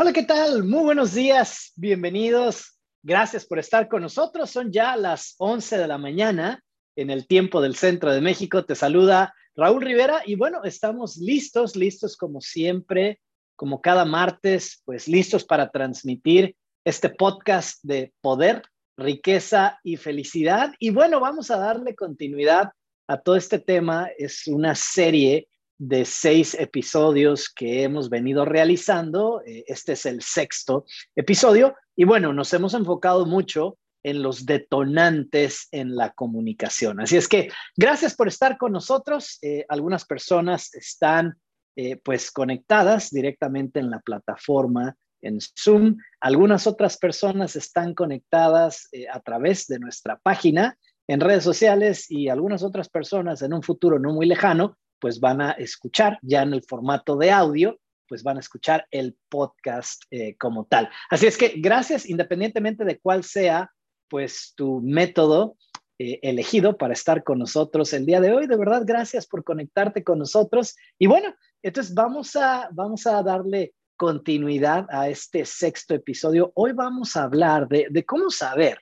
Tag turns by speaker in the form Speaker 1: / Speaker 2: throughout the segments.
Speaker 1: Hola, ¿qué tal? Muy buenos días, bienvenidos. Gracias por estar con nosotros. Son ya las 11 de la mañana en el tiempo del centro de México. Te saluda Raúl Rivera y bueno, estamos listos, listos como siempre, como cada martes, pues listos para transmitir este podcast de poder, riqueza y felicidad. Y bueno, vamos a darle continuidad a todo este tema. Es una serie de seis episodios que hemos venido realizando. Eh, este es el sexto episodio y bueno, nos hemos enfocado mucho en los detonantes en la comunicación. Así es que gracias por estar con nosotros. Eh, algunas personas están eh, pues conectadas directamente en la plataforma en Zoom. Algunas otras personas están conectadas a través de nuestra página en redes sociales y algunas otras personas en un futuro no muy lejano pues van a escuchar ya en el formato de audio, pues van a escuchar el podcast eh, como tal. Así es que gracias, independientemente de cuál sea, pues tu método eh, elegido para estar con nosotros el día de hoy. De verdad, gracias por conectarte con nosotros. Y bueno, entonces vamos a, vamos a darle continuidad a este sexto episodio. Hoy vamos a hablar de, de cómo saber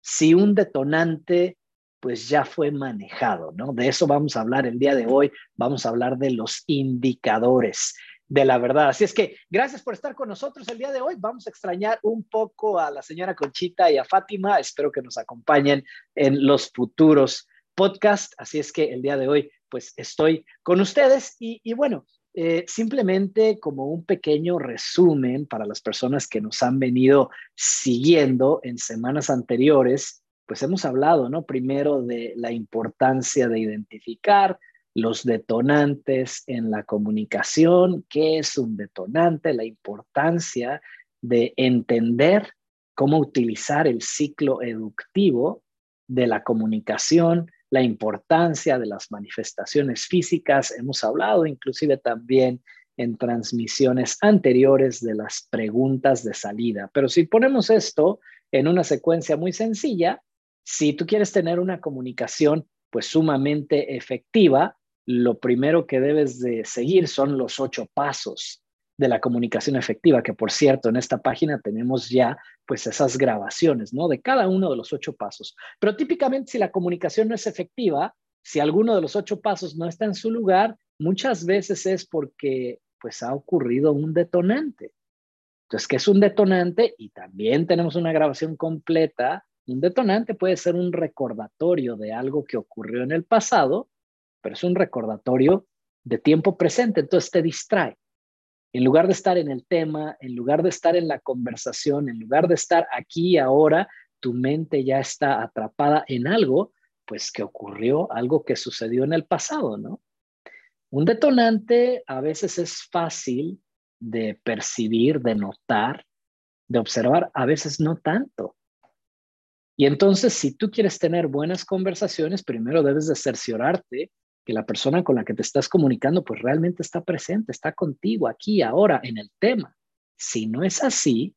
Speaker 1: si un detonante pues ya fue manejado, ¿no? De eso vamos a hablar el día de hoy, vamos a hablar de los indicadores de la verdad. Así es que gracias por estar con nosotros el día de hoy. Vamos a extrañar un poco a la señora Conchita y a Fátima. Espero que nos acompañen en los futuros podcasts. Así es que el día de hoy, pues estoy con ustedes y, bueno, eh, simplemente como un pequeño resumen para las personas que nos han venido siguiendo en semanas anteriores pues hemos hablado, ¿no? Primero de la importancia de identificar los detonantes en la comunicación, qué es un detonante, la importancia de entender cómo utilizar el ciclo educativo de la comunicación, la importancia de las manifestaciones físicas. Hemos hablado inclusive también en transmisiones anteriores de las preguntas de salida. Pero si ponemos esto en una secuencia muy sencilla, si tú quieres tener una comunicación pues sumamente efectiva, lo primero que debes de seguir son los ocho pasos de la comunicación efectiva, que por cierto, en esta página tenemos ya pues esas grabaciones, ¿no? De cada uno de los ocho pasos. Pero típicamente si la comunicación no es efectiva, si alguno de los ocho pasos no está en su lugar, muchas veces es porque pues ha ocurrido un detonante. Entonces, ¿qué es un detonante? Y también tenemos una grabación completa un detonante puede ser un recordatorio de algo que ocurrió en el pasado, pero es un recordatorio de tiempo presente, entonces te distrae. En lugar de estar en el tema, en lugar de estar en la conversación, en lugar de estar aquí y ahora, tu mente ya está atrapada en algo, pues que ocurrió, algo que sucedió en el pasado, ¿no? Un detonante a veces es fácil de percibir, de notar, de observar, a veces no tanto. Y entonces, si tú quieres tener buenas conversaciones, primero debes de cerciorarte que la persona con la que te estás comunicando, pues realmente está presente, está contigo aquí, ahora, en el tema. Si no es así,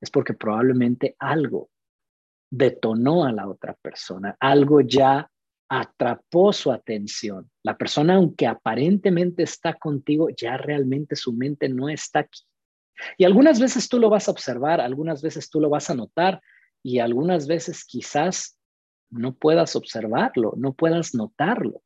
Speaker 1: es porque probablemente algo detonó a la otra persona, algo ya atrapó su atención. La persona, aunque aparentemente está contigo, ya realmente su mente no está aquí. Y algunas veces tú lo vas a observar, algunas veces tú lo vas a notar, y algunas veces quizás no puedas observarlo, no puedas notarlo.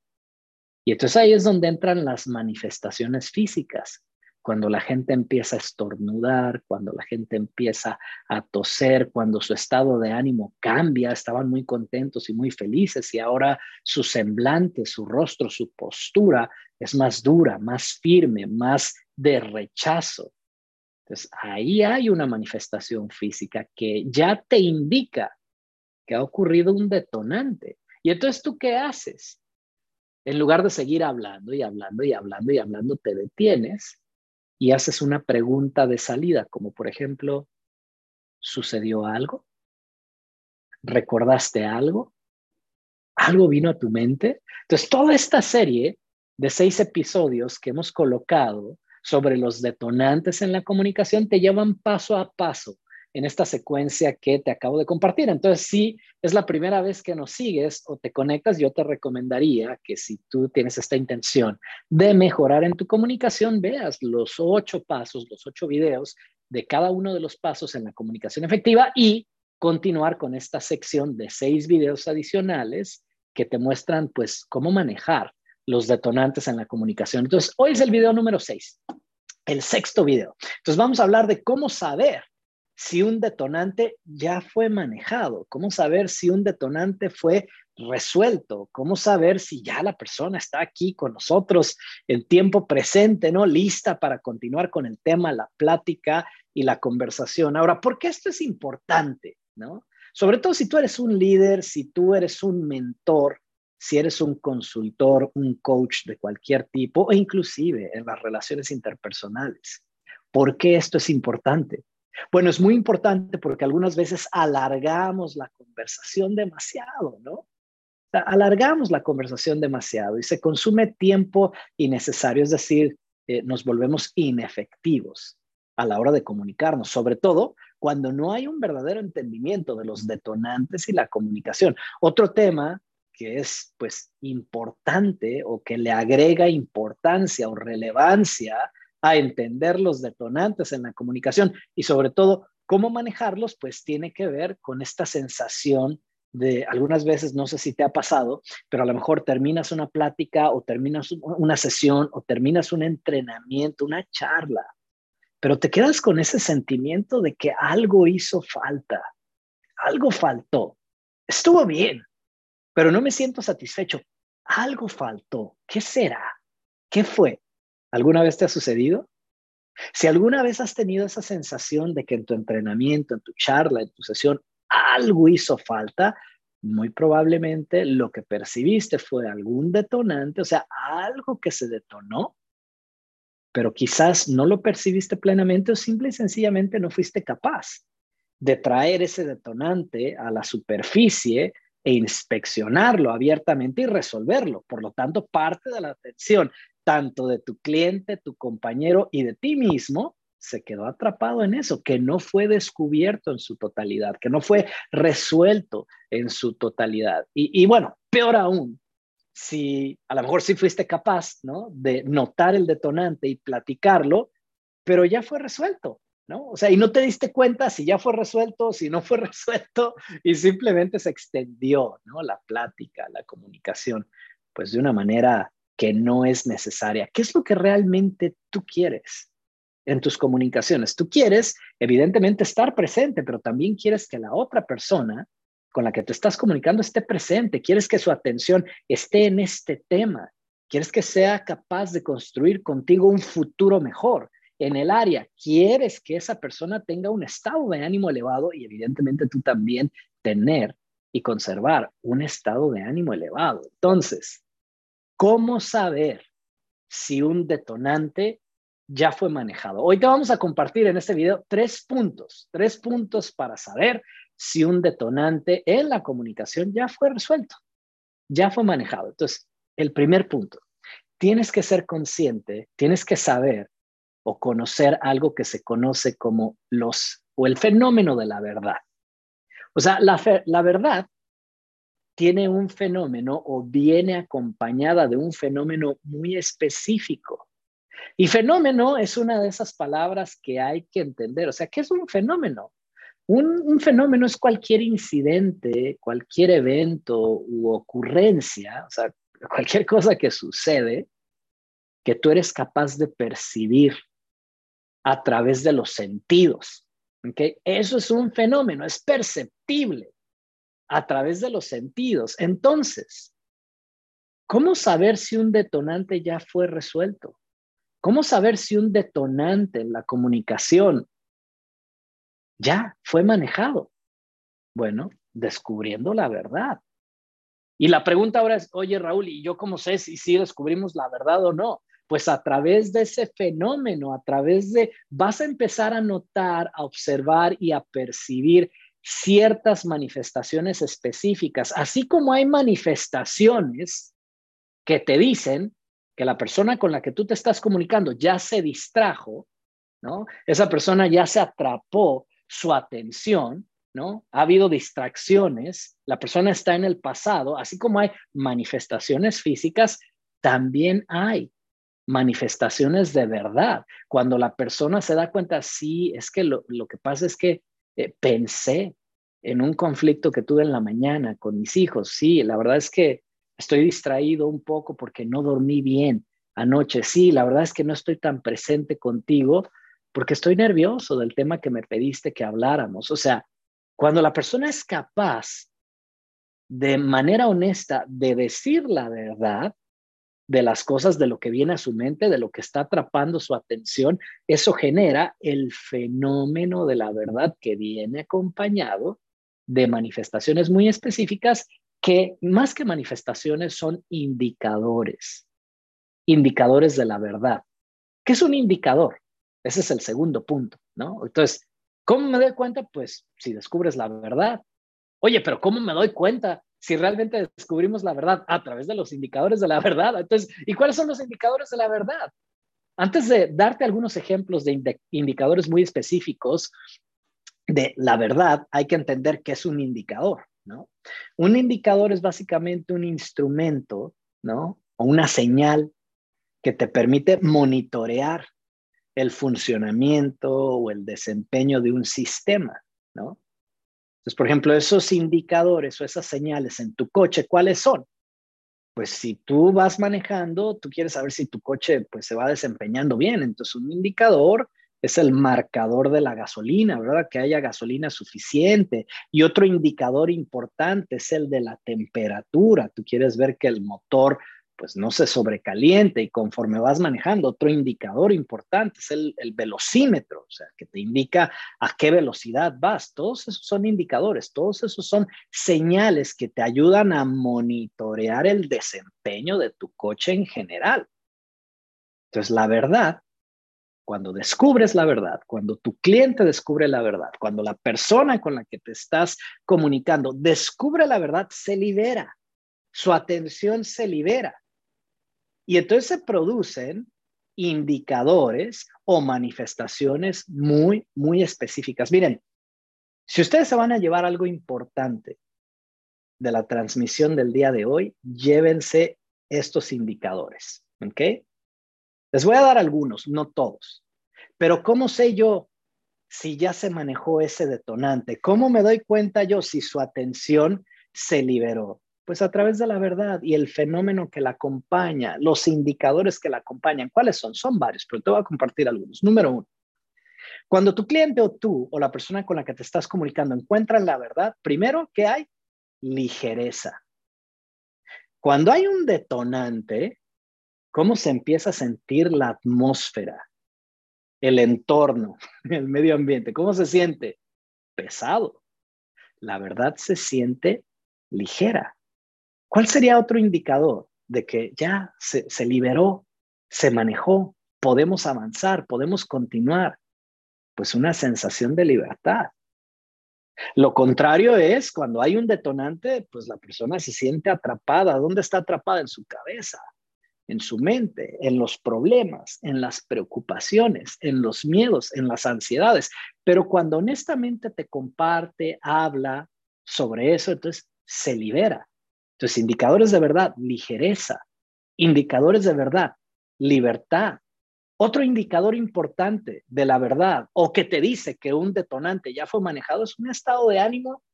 Speaker 1: Y entonces ahí es donde entran las manifestaciones físicas, cuando la gente empieza a estornudar, cuando la gente empieza a toser, cuando su estado de ánimo cambia, estaban muy contentos y muy felices y ahora su semblante, su rostro, su postura es más dura, más firme, más de rechazo. Entonces, ahí hay una manifestación física que ya te indica que ha ocurrido un detonante. Y entonces, ¿tú qué haces? En lugar de seguir hablando y hablando y hablando y hablando, te detienes y haces una pregunta de salida, como por ejemplo, ¿sucedió algo? ¿Recordaste algo? ¿Algo vino a tu mente? Entonces, toda esta serie de seis episodios que hemos colocado sobre los detonantes en la comunicación te llevan paso a paso en esta secuencia que te acabo de compartir. Entonces, si es la primera vez que nos sigues o te conectas, yo te recomendaría que si tú tienes esta intención de mejorar en tu comunicación, veas los ocho pasos, los ocho videos de cada uno de los pasos en la comunicación efectiva y continuar con esta sección de seis videos adicionales que te muestran pues cómo manejar los detonantes en la comunicación. Entonces, hoy es el video número seis, el sexto video. Entonces, vamos a hablar de cómo saber si un detonante ya fue manejado, cómo saber si un detonante fue resuelto, cómo saber si ya la persona está aquí con nosotros en tiempo presente, ¿no? Lista para continuar con el tema, la plática y la conversación. Ahora, ¿por qué esto es importante, ¿no? Sobre todo si tú eres un líder, si tú eres un mentor, si eres un consultor, un coach de cualquier tipo o inclusive en las relaciones interpersonales. ¿Por qué esto es importante? Bueno, es muy importante porque algunas veces alargamos la conversación demasiado, ¿no? Alargamos la conversación demasiado y se consume tiempo innecesario, es decir, eh, nos volvemos inefectivos a la hora de comunicarnos, sobre todo cuando no hay un verdadero entendimiento de los detonantes y la comunicación. Otro tema que es pues importante o que le agrega importancia o relevancia a entender los detonantes en la comunicación y sobre todo cómo manejarlos, pues tiene que ver con esta sensación de algunas veces, no sé si te ha pasado, pero a lo mejor terminas una plática o terminas una sesión o terminas un entrenamiento, una charla, pero te quedas con ese sentimiento de que algo hizo falta, algo faltó. Estuvo bien, pero no me siento satisfecho. Algo faltó. ¿Qué será? ¿Qué fue? ¿Alguna vez te ha sucedido? Si alguna vez has tenido esa sensación de que en tu entrenamiento, en tu charla, en tu sesión, algo hizo falta, muy probablemente lo que percibiste fue algún detonante, o sea, algo que se detonó, pero quizás no lo percibiste plenamente o simple y sencillamente no fuiste capaz de traer ese detonante a la superficie e inspeccionarlo abiertamente y resolverlo. Por lo tanto, parte de la atención tanto de tu cliente, tu compañero y de ti mismo, se quedó atrapado en eso, que no fue descubierto en su totalidad, que no fue resuelto en su totalidad. Y, bueno, peor aún, si a lo mejor sí fuiste capaz, ¿no? De notar el detonante y platicarlo, pero ya fue resuelto, ¿no? O sea, y no te diste cuenta si ya fue resuelto, si no fue resuelto, y simplemente se extendió, ¿no? La plática, la comunicación, pues de una manera que no es necesaria. ¿Qué es lo que realmente tú quieres en tus comunicaciones? Tú quieres, evidentemente, estar presente, pero también quieres que la otra persona con la que te estás comunicando esté presente. Quieres que su atención esté en este tema. Quieres que sea capaz de construir contigo un futuro mejor en el área. Quieres que esa persona tenga un estado de ánimo elevado y evidentemente tú también tener y conservar un estado de ánimo elevado. Entonces, ¿Cómo saber si un detonante ya fue manejado? Hoy te vamos a compartir en este video tres puntos, tres puntos para saber si un detonante en la comunicación ya fue resuelto, ya fue manejado. Entonces, el primer punto, tienes que ser consciente, tienes que saber o conocer algo que se conoce como los o el fenómeno de la verdad. O sea, la, la verdad tiene un fenómeno o viene acompañada de un fenómeno muy específico. Y fenómeno es una de esas palabras que hay que entender. O sea, ¿qué es un fenómeno? Un, fenómeno es cualquier incidente, cualquier evento u ocurrencia, o sea, cualquier cosa que sucede que tú eres capaz de percibir a través de los sentidos. ¿okay? Eso es un fenómeno, es perceptible a través de los sentidos. Entonces, ¿cómo saber si un detonante ya fue resuelto? ¿Cómo saber si un detonante en la comunicación ya fue manejado? Bueno, descubriendo la verdad. Y la pregunta ahora es, oye Raúl, ¿y yo cómo sé si sí descubrimos la verdad o no? Pues a través de ese fenómeno, a través de, vas a empezar a notar, a observar y a percibir ciertas manifestaciones específicas, así como hay manifestaciones que te dicen que la persona con la que tú te estás comunicando ya se distrajo, ¿no? Esa persona ya se atrapó su atención, ¿no? Ha habido distracciones, la persona está en el pasado, así como hay manifestaciones físicas, también hay manifestaciones de verdad. Cuando la persona se da cuenta, sí, es que lo, que pasa es que eh, pensé en un conflicto que tuve en la mañana con mis hijos. Sí, la verdad es que estoy distraído un poco porque no dormí bien anoche. Sí, la verdad es que no estoy tan presente contigo porque estoy nervioso del tema que me pediste que habláramos. O sea, cuando la persona es capaz de manera honesta de decir la verdad de las cosas, de lo que viene a su mente, de lo que está atrapando su atención, eso genera el fenómeno de la verdad que viene acompañado de manifestaciones muy específicas que más que manifestaciones son indicadores, indicadores de la verdad. ¿Qué es un indicador? Ese es el segundo punto, ¿no? Entonces, ¿cómo me doy cuenta? Pues si descubres la verdad. Oye, pero ¿cómo me doy cuenta si realmente descubrimos la verdad? A través de los indicadores de la verdad. Entonces, ¿y cuáles son los indicadores de la verdad? Antes de darte algunos ejemplos de indicadores muy específicos, de la verdad, hay que entender qué es un indicador, ¿no? Un indicador es básicamente un instrumento, ¿no? O una señal que te permite monitorear el funcionamiento o el desempeño de un sistema, ¿no? Entonces, por ejemplo, esos indicadores o esas señales en tu coche, ¿cuáles son? Pues si tú vas manejando, tú quieres saber si tu coche pues se va desempeñando bien. Entonces, un indicador es el marcador de la gasolina, ¿verdad? Que haya gasolina suficiente. Y otro indicador importante es el de la temperatura. Tú quieres ver que el motor pues no se sobrecaliente y conforme vas manejando, otro indicador importante es el, el, velocímetro, o sea, que te indica a qué velocidad vas. Todos esos son indicadores, todos esos son señales que te ayudan a monitorear el desempeño de tu coche en general. Entonces, la verdad cuando descubres la verdad, cuando tu cliente descubre la verdad, cuando la persona con la que te estás comunicando descubre la verdad, se libera, su atención se libera. Y entonces se producen indicadores o manifestaciones muy, muy específicas. Miren, si ustedes se van a llevar algo importante de la transmisión del día de hoy, llévense estos indicadores, ¿ok? Les voy a dar algunos, no todos. Pero ¿cómo sé yo si ya se manejó ese detonante? ¿Cómo me doy cuenta yo si su atención se liberó? Pues a través de la verdad y el fenómeno que la acompaña, los indicadores que la acompañan. ¿Cuáles son? Son varios, pero te voy a compartir algunos. Número uno, cuando tu cliente o tú o la persona con la que te estás comunicando encuentran la verdad, primero, ¿qué hay? Ligereza. Cuando hay un detonante, cómo se empieza a sentir la atmósfera, el entorno, el medio ambiente, cómo se siente pesado. La verdad se siente ligera. ¿Cuál sería otro indicador de que ya se, liberó, se manejó, podemos avanzar, podemos continuar? Pues una sensación de libertad. Lo contrario es cuando hay un detonante, pues la persona se siente atrapada. ¿Dónde está atrapada? En su cabeza en su mente, en los problemas, en las preocupaciones, en los miedos, en las ansiedades. Pero cuando honestamente te comparte, habla sobre eso, entonces se libera. Entonces, indicadores de verdad, ligereza. Indicadores de verdad, libertad. Otro indicador importante de la verdad o que te dice que un detonante ya fue manejado es un estado de ánimo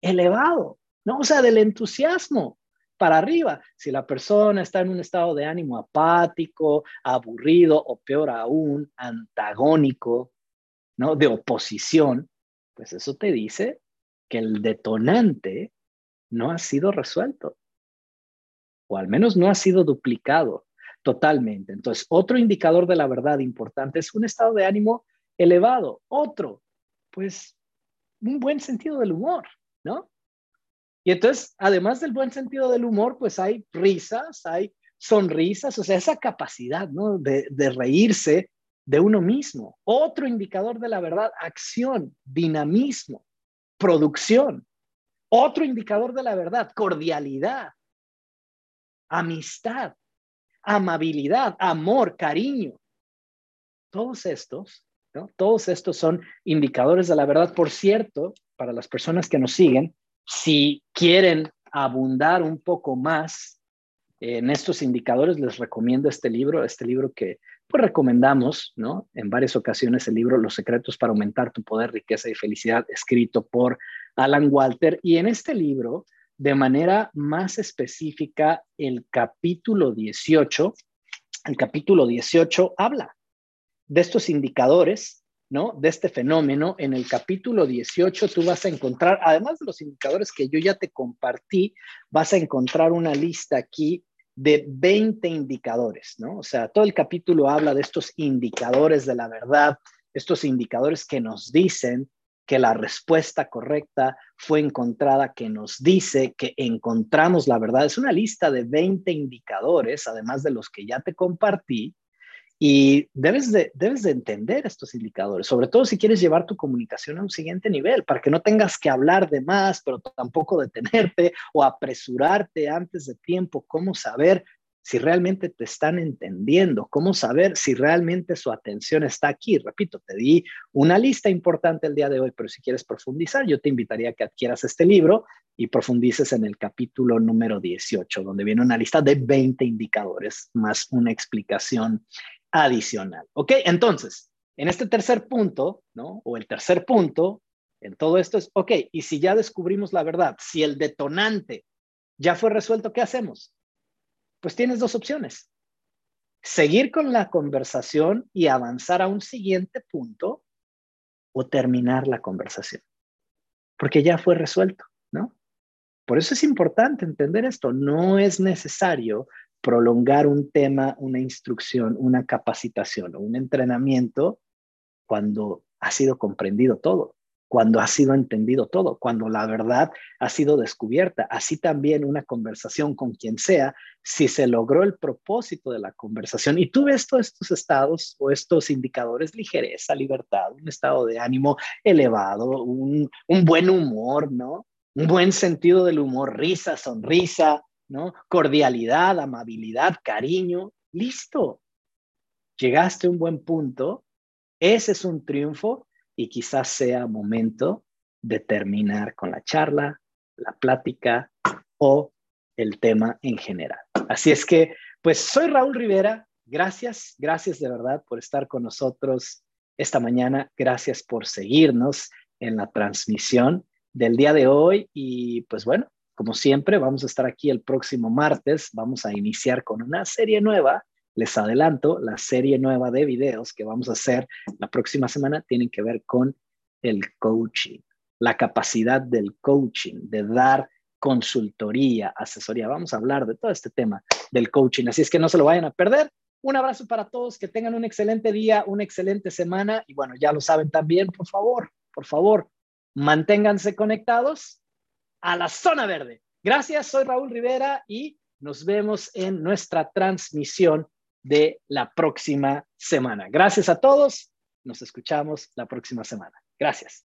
Speaker 1: elevado, ¿no? O sea, del entusiasmo, para arriba. Si la persona está en un estado de ánimo apático, aburrido o peor aún, antagónico, ¿no? De oposición, pues eso te dice que el detonante no ha sido resuelto. O al menos no ha sido duplicado totalmente. Entonces, otro indicador de la verdad importante es un estado de ánimo elevado. Otro, pues, un buen sentido del humor, ¿no? Y entonces, además del buen sentido del humor, pues hay risas, hay sonrisas, o sea, esa capacidad, ¿no? De, de reírse de uno mismo. Otro indicador de la verdad, acción, dinamismo, producción. Otro indicador de la verdad, cordialidad, amistad, amabilidad, amor, cariño. Todos estos. Todos estos son indicadores de la verdad. Por cierto, para las personas que nos siguen, si quieren abundar un poco más En estos indicadores les recomiendo este libro, este libro que pues recomendamos, ¿no? En varias ocasiones el libro Los secretos para aumentar tu poder, riqueza y felicidad, escrito por Alan Walter. Y en este libro, de manera más específica, el capítulo 18, el capítulo 18 habla de estos indicadores, ¿no? De este fenómeno. En el capítulo 18 tú vas a encontrar, además de los indicadores que yo ya te compartí, vas a encontrar una lista aquí de 20 indicadores, ¿no? O sea, todo el capítulo habla de estos indicadores de la verdad, estos indicadores que nos dicen que la respuesta correcta fue encontrada, que nos dice que encontramos la verdad. Es una lista de 20 indicadores, además de los que ya te compartí, y debes de, debes de entender estos indicadores, sobre todo si quieres llevar tu comunicación a un siguiente nivel, para que no tengas que hablar de más, pero tampoco detenerte o apresurarte antes de tiempo. ¿Cómo saber si realmente te están entendiendo? ¿Cómo saber si realmente su atención está aquí? Repito, te di una lista importante el día de hoy, pero si quieres profundizar, yo te invitaría a que adquieras este libro y profundices en el capítulo número 18, donde viene una lista de 20 indicadores más una explicación adicional. ¿Ok? Entonces, en este tercer punto, ¿no? O el tercer punto en todo esto es, ok, y si ya descubrimos la verdad, si el detonante ya fue resuelto, ¿qué hacemos? Pues tienes dos opciones. Seguir con la conversación y avanzar a un siguiente punto o terminar la conversación. Porque ya fue resuelto, ¿no? Por eso es importante entender esto. No es necesario prolongar un tema, una instrucción, una capacitación o un entrenamiento cuando ha sido comprendido todo, cuando ha sido entendido todo, cuando la verdad ha sido descubierta. Así también una conversación con quien sea, si se logró el propósito de la conversación y tú ves todos estos estados o estos indicadores, ligereza, libertad, un estado de ánimo elevado, un, buen humor, ¿no? Un buen sentido del humor, risa, sonrisa, ¿no? Cordialidad, amabilidad, cariño, listo. Llegaste a un buen punto, ese es un triunfo y quizás sea momento de terminar con la charla, la plática o el tema en general. Así es que, pues soy Raúl Rivera. Gracias, gracias de verdad por estar con nosotros esta mañana. Gracias por seguirnos en la transmisión del día de hoy. Y pues bueno, como siempre, vamos a estar aquí el próximo martes. Vamos a iniciar con una serie nueva. Les adelanto, la serie nueva de videos que vamos a hacer la próxima semana tienen que ver con el coaching, la capacidad del coaching, de dar consultoría, asesoría. Vamos a hablar de todo este tema del coaching. Así es que no se lo vayan a perder. Un abrazo para todos, que tengan un excelente día, una excelente semana. Y bueno, ya lo saben también, por favor, por favor, manténganse conectados a la zona verde. Gracias, soy Raúl Rivera y nos vemos en nuestra transmisión de la próxima semana. Gracias a todos, nos escuchamos la próxima semana. Gracias.